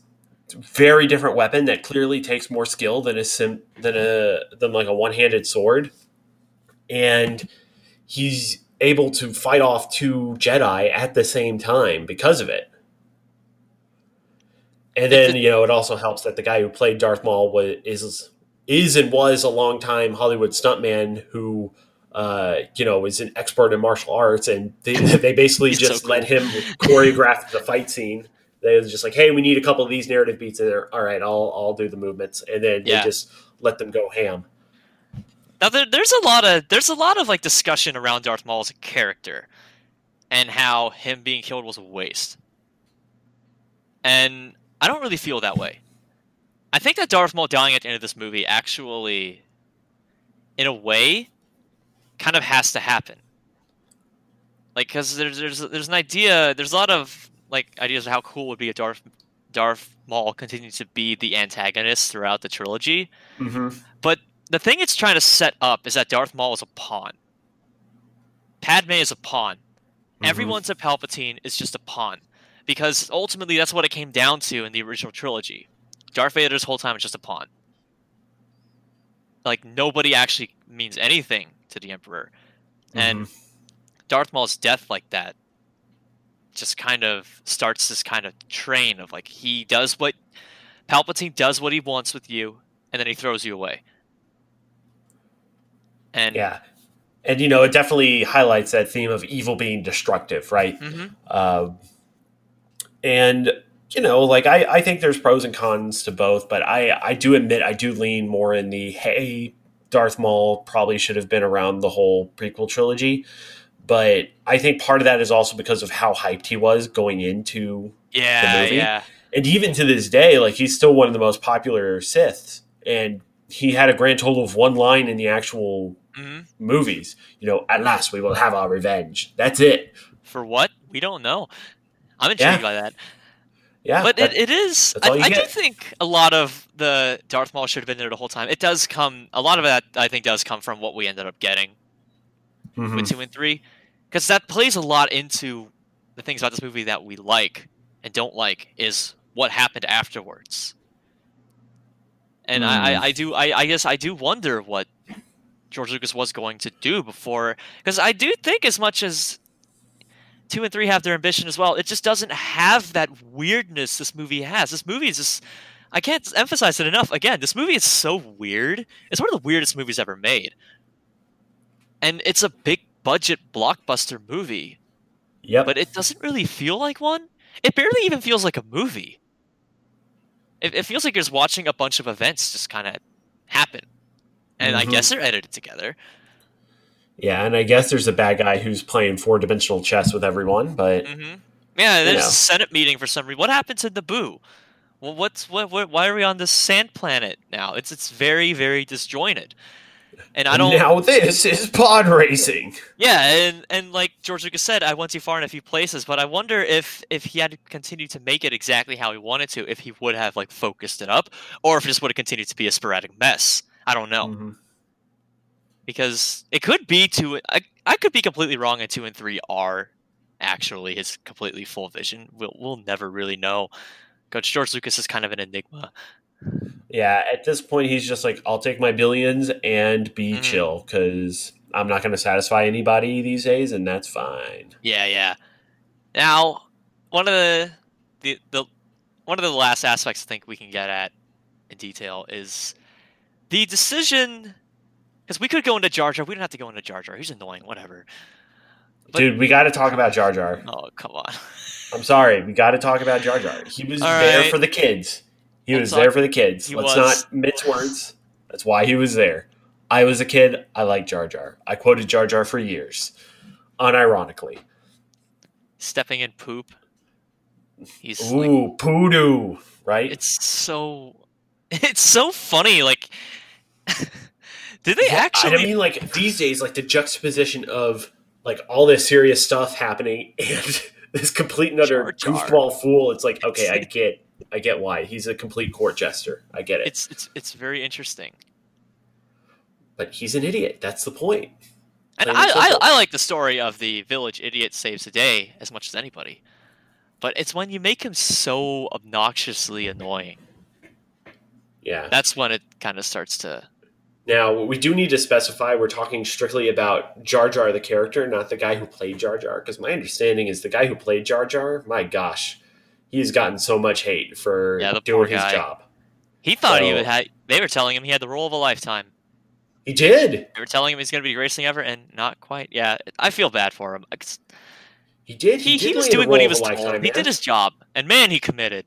very different weapon that clearly takes more skill than a sim, than a than like a one handed sword, and he's able to fight off two Jedi at the same time because of it. And then you know it also helps that the guy who played Darth Maul was is is and was a long time Hollywood stuntman who uh, you know, is an expert in martial arts, and they, they basically He's so just cool. let him choreograph the fight scene. They was just like, "Hey, we need a couple of these narrative beats in there. All right, I'll I'll do the movements," and then Yeah. they just let them go ham. Now there, there's a lot of there's a lot of like discussion around Darth Maul as a character, and how him being killed was a waste. And I don't really feel that way. I think that Darth Maul dying at the end of this movie actually, in a way, kind of has to happen. Like, because there's there's there's an idea, there's a lot of like ideas of how cool it would be if Darth Darth Maul continued to be the antagonist throughout the trilogy Mm-hmm. the thing it's trying to set up is that Darth Maul is a pawn. Padme is a pawn. Everyone's a Palpatine is just a pawn. Because ultimately that's what it came down to in the original trilogy. Darth Vader this whole time is just a pawn. Like nobody actually means anything to the Emperor. And Darth Maul's death like that just kind of starts this kind of train of like he does what Palpatine does what he wants with you and then he throws you away. And yeah, and you know it definitely highlights that theme of evil being destructive, right? hmm Uh, and you know, like I, I think there's pros and cons to both, but I, I do admit I do lean more in the hey, Darth Maul probably should have been around the whole prequel trilogy. But I think part of that is also because of how hyped he was going into, Yeah, movie? yeah. and even to this day, like he's still one of the most popular Siths, and he had a grand total of one line in the actual hmm movies. You know, at last we will have our revenge. That's it. For what? We don't know. I'm intrigued Yeah. by that. Yeah, but that- it, it is. I, I do think a lot of the Darth Maul should have been there the whole time. It does come. A lot of that I think does come from what we ended up getting Mhm. with two and three, because that plays a lot into the things about this movie that we like and don't like is what happened afterwards. And I, Mm. I, I do. I, I guess I do wonder what George Lucas was going to do before, because I do think as much as two and three have their ambition as well, it just doesn't have that weirdness this movie has. This movie is just. I can't emphasize it enough. Again, this movie is so weird. It's one of the weirdest movies ever made and it's a big budget blockbuster movie, Yeah. but it doesn't really feel like one. It barely even feels like a movie. It, it feels like you're just watching a bunch of events just kind of happen, and I Mhm. guess they're edited together. Yeah, and I guess there's a bad guy who's playing four dimensional chess with everyone, but hmm Yeah, there's know. a Senate meeting for some reason. What happened to Naboo? Well, what's what, what? Why are we on this sand planet now? It's it's very very disjointed, and I don't. now this is pod racing. Yeah, and and like George Lucas said, I went too far in a few places, but I wonder if if he had continued to make it exactly how he wanted to, if he would have like focused it up, or if it just would have continued to be a sporadic mess. I don't know Mhm. Because it could be two. I I could be completely wrong, and two and three are actually his completely full vision. We'll we'll never really know. Coach George Lucas is kind of an enigma. Yeah, at this point, he's just like, I'll take my billions and be Mhm. chill because I'm not going to satisfy anybody these days, and that's fine. Yeah, yeah. Now, one of the the, the one of the last aspects I think we can get at in detail is the decision because we could go into Jar Jar. We don't have to go into Jar Jar. He's annoying. Whatever. But- Dude, we got to talk about Jar Jar. Oh come on. I'm sorry, we got to talk about Jar Jar. He was All there for the kids. He We'll was talk- there for the kids. He Let's was. not mince words. That's why he was there. I was a kid. I liked Jar Jar. I quoted Jar Jar for years, unironically. Stepping in poop. He's Ooh, like poodoo, right? it's so it's so funny. Like, did they Yeah, actually? I mean, like these days, like the juxtaposition of like all this serious stuff happening and this complete and utter Jar Jar. goofball fool. It's like, okay, I get, I get why he's a complete court jester. I get it, it's it's it's very interesting. but he's an idiot. That's the point. And I, I. I like the story of the village idiot saves the day as much as anybody. But it's when you make him so obnoxiously annoying. Yeah. That's when it kind of starts to. Now we do need to specify we're talking strictly about Jar Jar the character, not the guy who played Jar Jar. Because my understanding is the guy who played Jar Jar. My gosh, he's gotten so much hate for Yeah, doing his job. He thought he So- would have. They were telling him he had the role of a lifetime. He did. They were telling him he's going to be the greatest thing ever, and not quite. Yeah, I feel bad for him. He did. He, did he was doing what he was told. lifetime, He man. did his job, and man, he committed.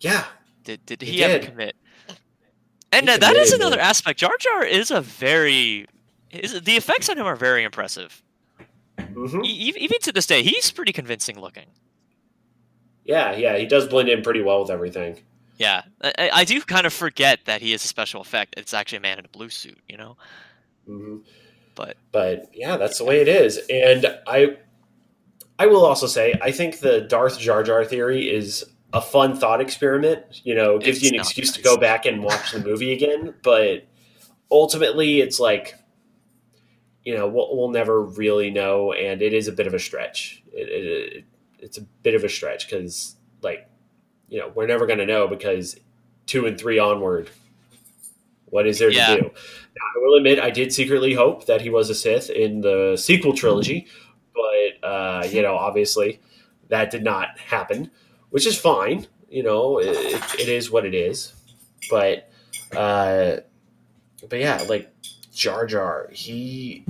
Yeah. Did did He he, ever commit? And uh, that is another aspect. Jar Jar is a very. Is, the effects on him are very impressive. hmm E- even to this day, he's pretty convincing looking. Yeah, yeah. He does blend in pretty well with everything. Yeah, I, I- do kind of forget that he is a special effect. It's actually a man in a blue suit, you know. hmm But But yeah, that's the way it is. And I, I will also say, I think the Darth Jar Jar theory is a fun thought experiment. You know, gives It's you an excuse to go back and watch the movie again. But ultimately, it's like, you know, we'll, we'll never really know, and it is a bit of a stretch. It, it, it, it's a bit of a stretch because, like, you know, we're never going to know because two and three onward, what is there Yeah. to do? Now, I will admit, I did secretly hope that he was a Sith in the sequel trilogy, but uh, you know, obviously, that did not happen, which is fine. You know, it, it is what it is. But, uh, but yeah, like Jar Jar, he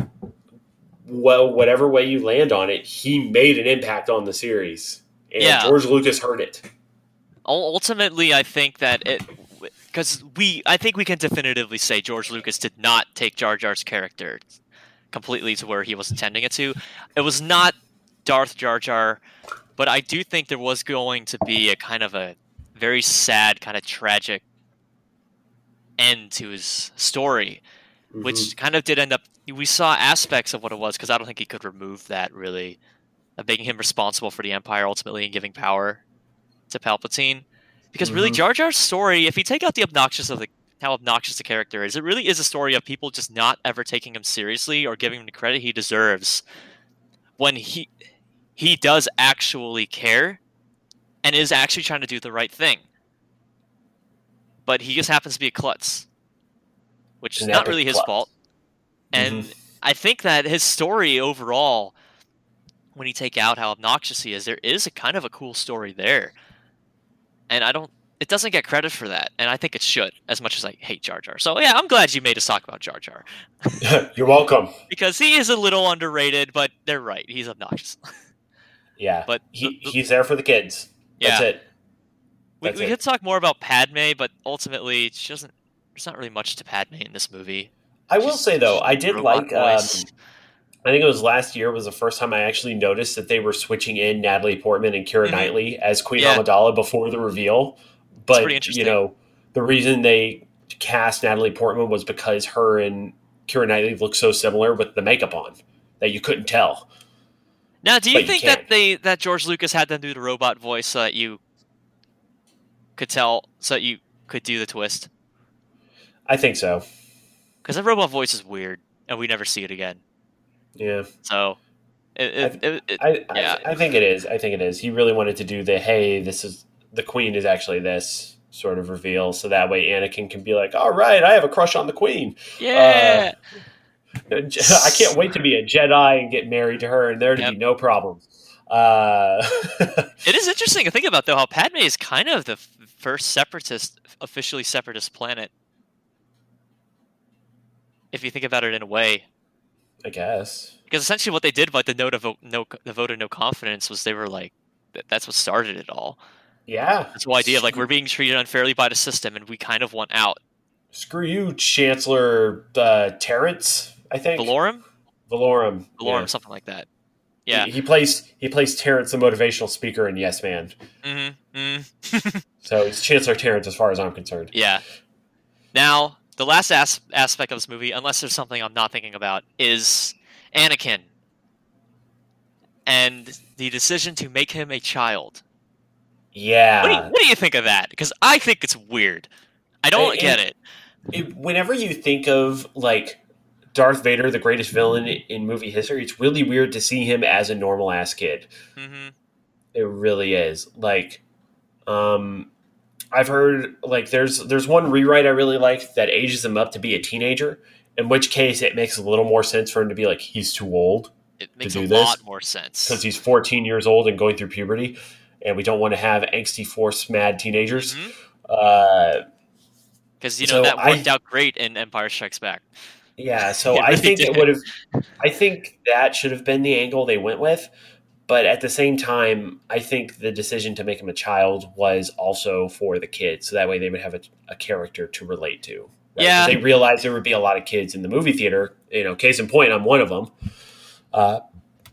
well, whatever way you land on it, he made an impact on the series, and Yeah. George Lucas heard it. Ultimately, I think that it because we I think we can definitively say George Lucas did not take Jar Jar's character completely to where he was intending it to. It was not Darth Jar Jar, but I do think there was going to be a kind of a very sad, kind of tragic end to his story, Mhm. which kind of did end up. We saw aspects of what it was because I don't think he could remove that really, of making him responsible for the Empire ultimately and giving power to Palpatine. Because really, Mhm. Jar Jar's story, if you take out the obnoxious of the how obnoxious the character is, it really is a story of people just not ever taking him seriously or giving him the credit he deserves when he he does actually care and is actually trying to do the right thing. But he just happens to be a klutz, which is An not really his klutz. fault. And Mhm. I think that his story overall, when you take out how obnoxious he is, there is a kind of a cool story there. And I don't, it doesn't get credit for that. And I think it should, as much as I hate Jar Jar. So yeah, I'm glad you made us talk about Jar Jar. You're welcome. Because he is a little underrated, but they're right. He's obnoxious. Yeah, But he, the- the- he's there for the kids. That's Yeah. it. we That's we it. could talk more about Padme, but ultimately, she doesn't, there's not really much to Padme in this movie. I will She's- say though, I did like. Um. I think it was last year was the first time I actually noticed that they were switching in Natalie Portman and Keira Mhm. Knightley as Queen Yeah. Amidala before the reveal. But you know, the reason they cast Natalie Portman was because her and Keira Knightley look so similar with the makeup on that you couldn't tell. Now, do you But you think that they that George Lucas had them do the robot voice so that you could tell, so that you could do the twist? I think so. Because the robot voice is weird, and we never see it again. Yeah, So, it, it, it, it- I, Yeah. I, I think it is. I think it is. He really wanted to do the hey, this is the Queen is actually this sort of reveal, so that way Anakin can be like, all right, I have a crush on the Queen. yeah, uh, I can't wait to be a Jedi and get married to her, and there to Yep. be no problems. Uh, it is interesting to think about though how Padme is kind of the f- first separatist, officially separatist planet. If you think about it in a way, I guess. because essentially what they did by the note of no, the vote of no confidence was they were like, that's what started it all. Yeah. This whole idea of like we're being treated unfairly by the system and we kind of want out. Screw you, Chancellor uh, Terrence. I think Valorum, Valorum. Valorum, Yeah. something like that. Yeah. He, he plays he plays Terrence, the motivational speaker in Yes Man. Mm-hmm. Mm-hmm. So it's Chancellor Terrence, as far as I'm concerned. Yeah. Now, the last as- aspect of this movie, unless there's something I'm not thinking about, is Anakin and the decision to make him a child. Yeah. What do you, what do you think of that? Because I think it's weird. I don't get it. it, whenever you think of like Darth Vader, the greatest villain in movie history, it's really weird to see him as a normal ass kid. hmm It really is. Like, um, I've heard like there's there's one rewrite I really like that ages him up to be a teenager. In which case, it makes a little more sense for him to be like he's too old It makes do a this? lot more sense. because he's 14 years old and going through puberty, and we don't want to have angsty, force mad teenagers. Mhm. Uh, Because you know So that I- worked out great in Empire Strikes Back. Yeah, so I think it would have. I think that should have been the angle they went with, but at the same time, I think the decision to make him a child was also for the kids, so that way they would have a, a character to relate to. right? Yeah. they realized there would be a lot of kids in the movie theater. You know, case in point, I'm one of them. Uh,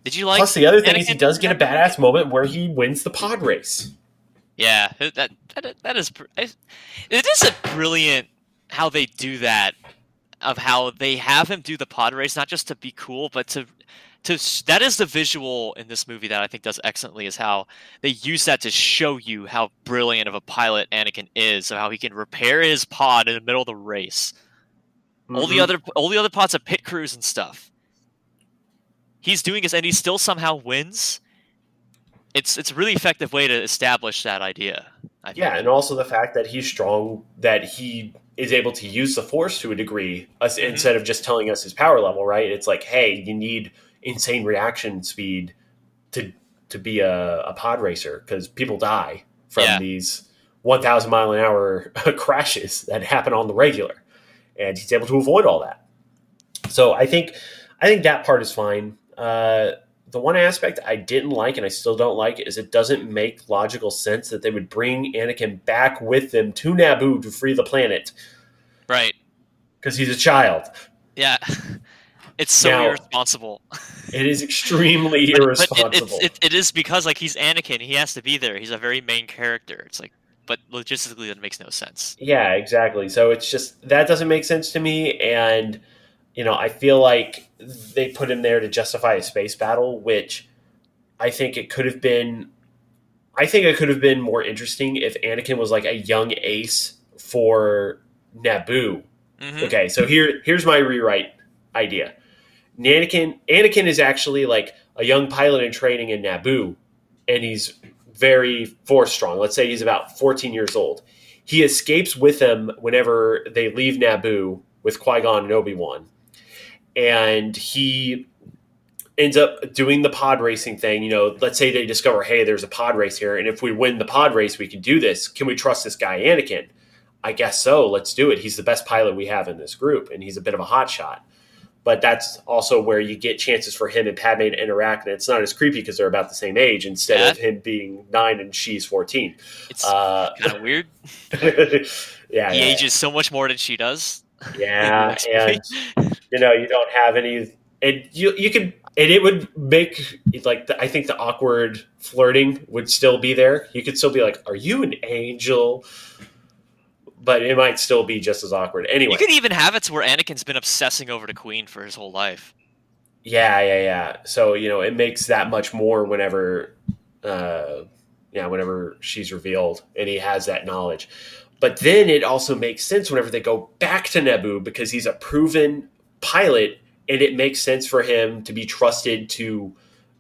Did you like? plus, the other thing is he does get a badass moment where he wins the pod race. Yeah, that that that is it is a brilliant how they do that of how they have him do the pod race not just to be cool but to to that is the visual in this movie that I think does excellently is how they use that to show you how brilliant of a pilot Anakin is of how he can repair his pod in the middle of the race. All the Mhm. other all the other pods are pit crews and stuff. He's doing this and he still somehow wins. It's it's a really effective way to establish that idea. Yeah, and also the fact that he's strong, that he is able to use the force to a degree, Mhm. instead of just telling us his power level. Right? It's like, hey, you need insane reaction speed to to be a, a pod racer because people die from Yeah. these one thousand mile an hour crashes that happen on the regular, and he's able to avoid all that. So I think I think that part is fine. Uh, the one aspect I didn't like, and I still don't like, is it doesn't make logical sense that they would bring Anakin back with them to Naboo to free the planet Right. because he's a child. Yeah. It's so Now- irresponsible. It is extremely But- but it- irresponsible. it, it is because like he's Anakin, he has to be there. He's a very main character. It's like, but logistically that makes no sense. Yeah, exactly. So it's just that doesn't make sense to me, and you know, I feel like they put him there to justify a space battle, which I think it could have been. I think it could have been more interesting if Anakin was like a young ace for Naboo. hmm Okay, so here here's my rewrite idea. Anakin Anakin is actually like a young pilot in training in Naboo, and he's very force strong. Let's say he's about 14 years old. He escapes with them whenever they leave Naboo with Qui Gon and Obi Wan, and he ends up doing the pod racing thing. You know, let's say they discover, hey, there's a pod race here, and if we win the pod race, we can do this. Can we trust this guy, Anakin? I guess so. Let's do it. He's the best pilot we have in this group, and he's a bit of a hot shot. But that's also where you get chances for him and Padme to interact, and it's not as creepy because they're about the same age instead Yeah. of him being nine and she's fourteen. It's Uh, kind of weird. yeah, He yeah, ages so much more than she does. yeah, and. You know you don't have any and you you could and it would make like the, i think the awkward flirting would still be there. You could still be like are you an angel? But it might still be just as awkward. Anyway. You could even have it to where Anakin's been obsessing over the Queen for his whole life. yeah yeah yeah. So you know it makes that much more whenever uh yeah whenever she's revealed and he has that knowledge. But then it also makes sense whenever they go back to Naboo because he's a proven pilot and it makes sense for him to be trusted to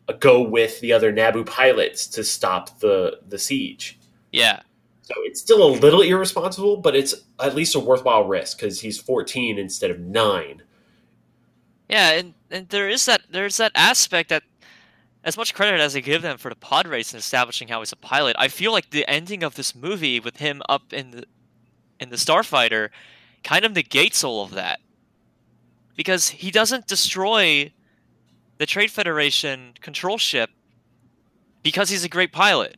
uh, go with the other Naboo pilots to stop the the siege. Yeah. So it's still a little irresponsible, but it's at least a worthwhile risk because he's 14 instead of 9. Yeah, and, and there is that there's that aspect that as much credit as I give them for the pod race and establishing how he's a pilot, I feel like the ending of this movie with him up in the in the starfighter kind of negates all of that. Because he doesn't destroy the Trade Federation control ship because he's a great pilot.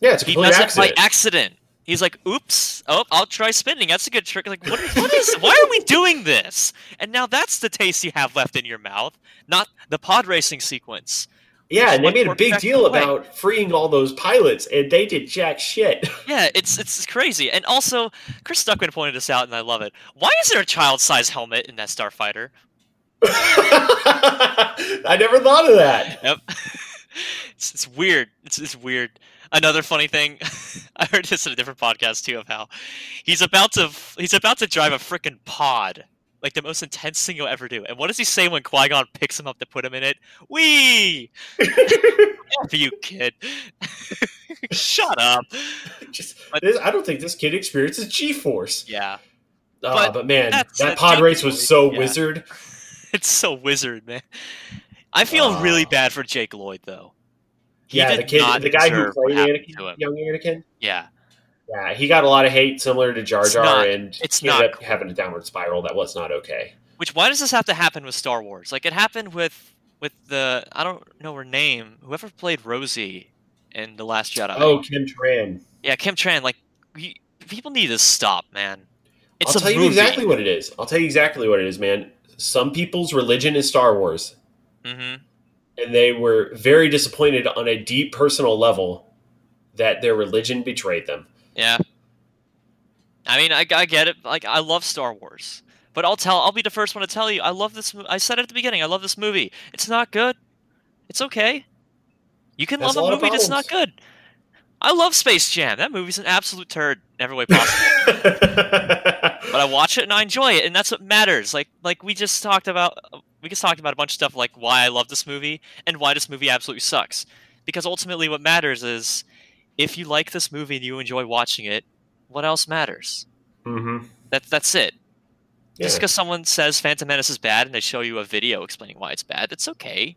Yeah, it's a He does it by accident. He's like, "Oops! Oh, I'll try spinning. That's a good trick." Like, what? What is? why are we doing this? And now that's the taste you have left in your mouth, not the pod racing sequence. Yeah, and they made a big deal about freeing all those pilots, and they did jack shit. Yeah, it's it's crazy. And also, Chris Stuckmann pointed this out, and I love it. Why is there a child-sized helmet in that starfighter? I never thought of that. Yep. it's, it's weird. It's, it's weird. Another funny thing, I heard this in a different podcast too of how he's about to he's about to drive a freaking pod, like the most intense thing you'll ever do. And what does he say when Qui Gon picks him up to put him in it? Wee, you kid. Shut up. Just, But- this, I don't think this kid experiences G-force. Yeah, Uh, But but, man, that's that pod race was so yeah. wizard. it's so wizard, man. I feel really Ah. bad for Jake Lloyd though. He yeah, the kid, the guy who played Anakin, young Anakin. Yeah, Yeah, he got a lot of hate, similar to Jar Jar, not- and it's he ended not up cool. having a downward spiral that was not okay. Which why does this have to happen with Star Wars? Like it happened with with the I don't know her name. Whoever played Rosie in the Last Jedi. Oh, Kim Tran. yeah, Kim Tran. Like we, people need to stop, man. It's I'll tell you exactly what it is. I'll tell you exactly what it is, man. Some people's religion is Star Wars, hmm and they were very disappointed on a deep personal level that their religion betrayed them. Yeah. I mean, I, I get it. Like I love Star Wars, but I'll tell. I'll be the first one to tell you. I love this. I said it at the beginning. I love this movie. It's not good. It's okay. You can love a movie that's not good. I love Space Jam. That movie's an absolute turd in every way possible. but I watch it and I enjoy it, and that's what matters. Like like we just talked about, we just talked about a bunch of stuff like why I love this movie and why this movie absolutely sucks. Because ultimately, what matters is if you like this movie and you enjoy watching it, what else matters? hmm That's that's it. Yeah. Just because someone says Phantom Menace is bad and they show you a video explaining why it's bad, it's okay.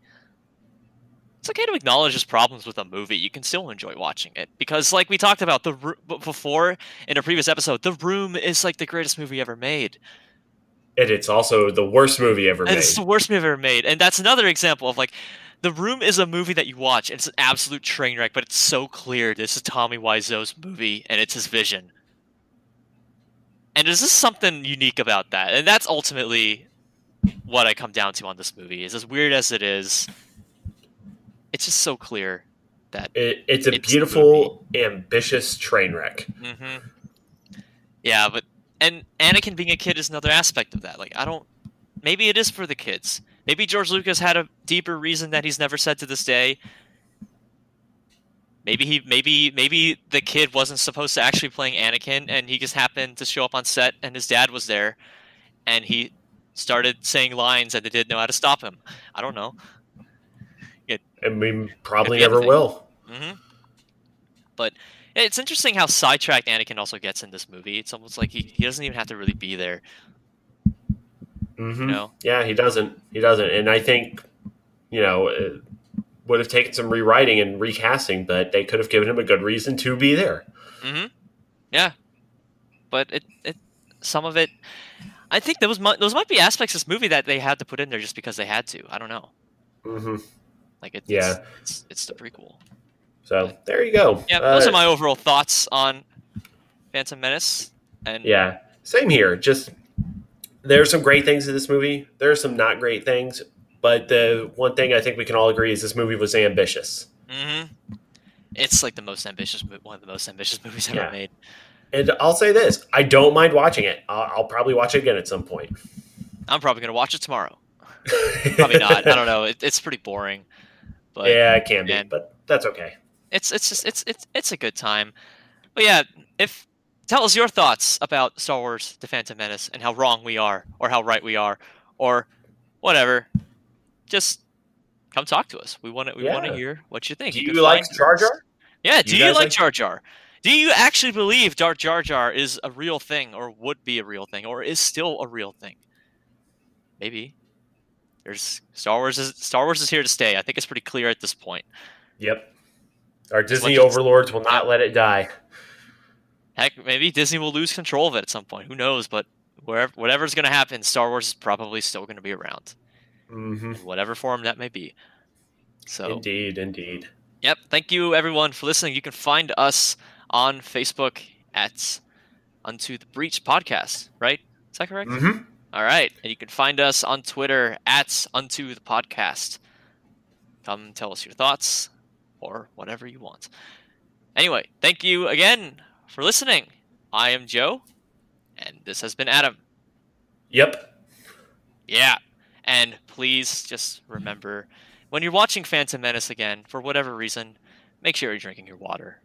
It's okay to acknowledge there's problems with a movie. You can still enjoy watching it because, like we talked about the before in a previous episode, The Room is like the greatest movie ever made. And it's also the worst movie ever and made. it's the worst movie ever made. And that's another example of like, The Room is a movie that you watch, and it's an absolute train wreck, but it's so clear this is Tommy Wiseau's movie and it's his vision. And there's just something unique about that, and that's ultimately what I come down to on this movie. Is as weird as it is, it's just so clear that It, it's a It's beautiful, ambitious train wreck. hmm Yeah, but and Anakin being a kid is another aspect of that. Like I don't maybe it is for the kids. Maybe George Lucas had a deeper reason that he's never said to this day. Maybe he maybe maybe the kid wasn't supposed to actually playing Anakin and he just happened to show up on set and his dad was there and he started saying lines and they didn't know how to stop him. I don't know. And we probably never anything. will. hmm But it's interesting how sidetracked Anakin also gets in this movie. It's almost like he, he doesn't even have to really be there. Hmm You know? Yeah, he doesn't. He doesn't. And I think, you know, it would have taken some rewriting and recasting, but they could have given him a good reason to be there. Mm-hmm. Yeah. But it, it some of it I think those might those might be aspects of this movie that they had to put in there just because they had to. I don't know. Mm-hmm. Like it, Yeah. it's, it's it's the prequel. So there you go. Yeah, Uh, those are my overall thoughts on Phantom Menace. And Yeah, same here. Just there's some great things in this movie. There are some not great things, but the one thing I think we can all agree is this movie was ambitious. hmm it's like the most ambitious one of the most ambitious movies ever Yeah. made. And I'll say this: I don't mind watching it. I'll, I'll probably watch it again at some point. I'm probably gonna watch it tomorrow. Probably not. I don't know. It, it's pretty boring, but yeah, it can be, but that's okay. it's it's just it's it's it's a good time. But yeah, if tell us your thoughts about Star Wars: The Phantom Menace and how wrong we are, or how right we are, or whatever. Just come talk to us. We want to we want to hear what you think. Do can you like Jar Jar? Yeah. Do you guys like like- Jar Jar? Do you actually believe Darth Jar Jar is a real thing, or would be a real thing, or is still a real thing? Maybe. There's Star Wars is Star Wars is here to stay. I think it's pretty clear at this point. Yep. Our Disney overlords will not let it die. Heck, maybe Disney will lose control of it at some point. Who knows? But wherever, whatever's going to happen, Star Wars is probably still going to be around, hmm whatever form that may be. So, Indeed, indeed. yep. Thank you, everyone, for listening. You can find us on Facebook at Unto the Breach Podcast. Right? Is that correct? hmm All right. And you can find us on Twitter at Unto the Podcast. Come tell us your thoughts or whatever you want. Anyway, thank you again for listening. I am Joe, and this has been Adam. Yep. Yeah. And please just remember when you're watching Phantom Menace again, for whatever reason, make sure you're drinking your water.